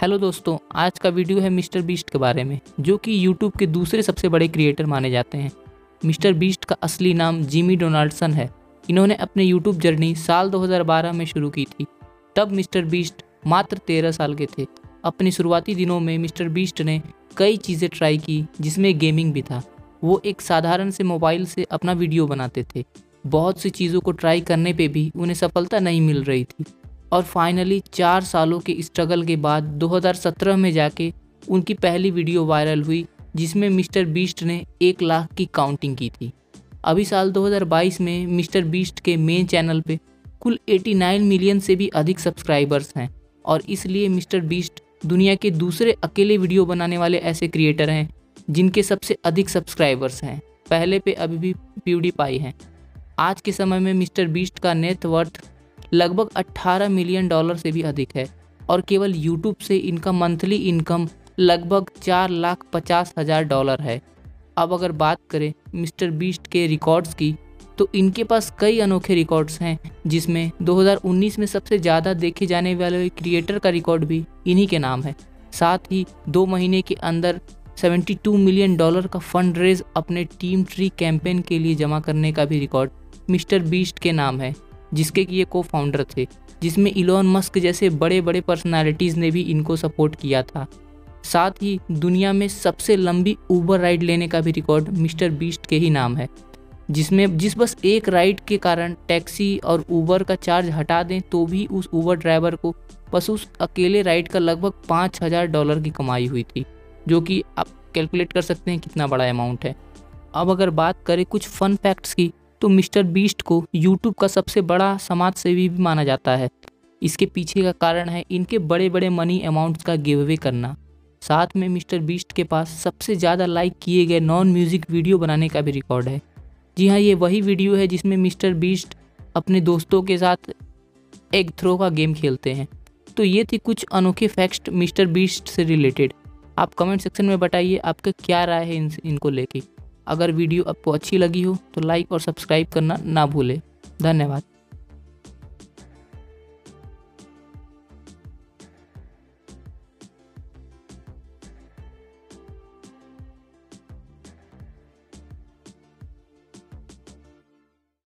Hello दोस्तों, आज का वीडियो है मिस्टर बीस्ट के बारे में, जो कि यूट्यूब के दूसरे सबसे बड़े क्रिएटर माने जाते हैं। मिस्टर बीस्ट का असली नाम जिमी डोनाल्डसन है। इन्होंने अपने यूट्यूब जर्नी साल 2012 में शुरू की थी। तब मिस्टर बीस्ट मात्र 13 साल के थे। अपने शुरुआती दिनों में मिस्टर बीस्ट ने कई चीज़ें ट्राई की, जिसमें गेमिंग भी था। वो एक साधारण से मोबाइल से अपना वीडियो बनाते थे। बहुत सी चीज़ों को ट्राई करने पे भी उन्हें सफलता नहीं मिल रही थी। और फाइनली चार सालों के स्ट्रगल के बाद 2017 में जाके उनकी पहली वीडियो वायरल हुई, जिसमें मिस्टर बीस्ट ने एक लाख की काउंटिंग की थी। अभी साल 2022 में मिस्टर बीस्ट के मेन चैनल पे कुल 89 मिलियन से भी अधिक सब्सक्राइबर्स हैं और इसलिए मिस्टर बीस्ट दुनिया के दूसरे अकेले वीडियो बनाने वाले ऐसे क्रिएटर हैं, जिनके सबसे अधिक सब्सक्राइबर्स हैं। पहले पे अभी भी प्यूडी पाई हैं। आज के समय में मिस्टर बीस्ट का नेट वर्थ लगभग 18 मिलियन डॉलर से भी अधिक है और केवल यूट्यूब से इनका मंथली इनकम लगभग चार लाख पचास हज़ार डॉलर है। अब अगर बात करें मिस्टर बीस्ट के रिकॉर्ड्स की तो इनके पास कई अनोखे रिकॉर्ड्स हैं, जिसमें 2019 में सबसे ज़्यादा देखे जाने वाले क्रिएटर का रिकॉर्ड भी इन्हीं के नाम है। साथ ही दो महीने के अंदर 72 मिलियन डॉलर का फंड रेज अपने टीम ट्री कैंपेन के लिए जमा करने का भी रिकॉर्ड मिस्टर बीस्ट के नाम है। जिसके कि ये को फाउंडर थे, जिसमें इलॉन मस्क जैसे बड़े बड़े पर्सनालिटीज़ ने भी इनको सपोर्ट किया था। साथ ही दुनिया में सबसे लंबी ऊबर राइड लेने का भी रिकॉर्ड मिस्टर बीस्ट के ही नाम है, जिसमें, जिस बस एक राइड के कारण टैक्सी और ऊबर का चार्ज हटा दें तो भी उस ऊबर ड्राइवर को बस उस अकेले राइड का लगभग पाँच हज़ार डॉलर की कमाई हुई थी, जो कि आप कैलकुलेट कर सकते हैं कितना बड़ा अमाउंट है। अब अगर बात करें कुछ फन फैक्ट्स की तो मिस्टर बीस्ट को यूट्यूब का सबसे बड़ा समाज सेवी भी माना जाता है। इसके पीछे का कारण है इनके बड़े बड़े मनी अमाउंट्स का गिव अवे करना। साथ में मिस्टर बीस्ट के पास सबसे ज़्यादा लाइक किए गए नॉन म्यूज़िक वीडियो बनाने का भी रिकॉर्ड है। जी हाँ ये वही वीडियो है जिसमें मिस्टर बीस्ट अपने दोस्तों के साथ एग थ्रो का गेम खेलते हैं। तो ये थी कुछ अनोखे फैक्ट्स मिस्टर बीस्ट से रिलेटेड आप कमेंट सेक्शन में बताइए आपका क्या राय है इन इनको लेके। अगर वीडियो आपको अच्छी लगी हो तो लाइक और सब्सक्राइब करना ना भूलें। धन्यवाद।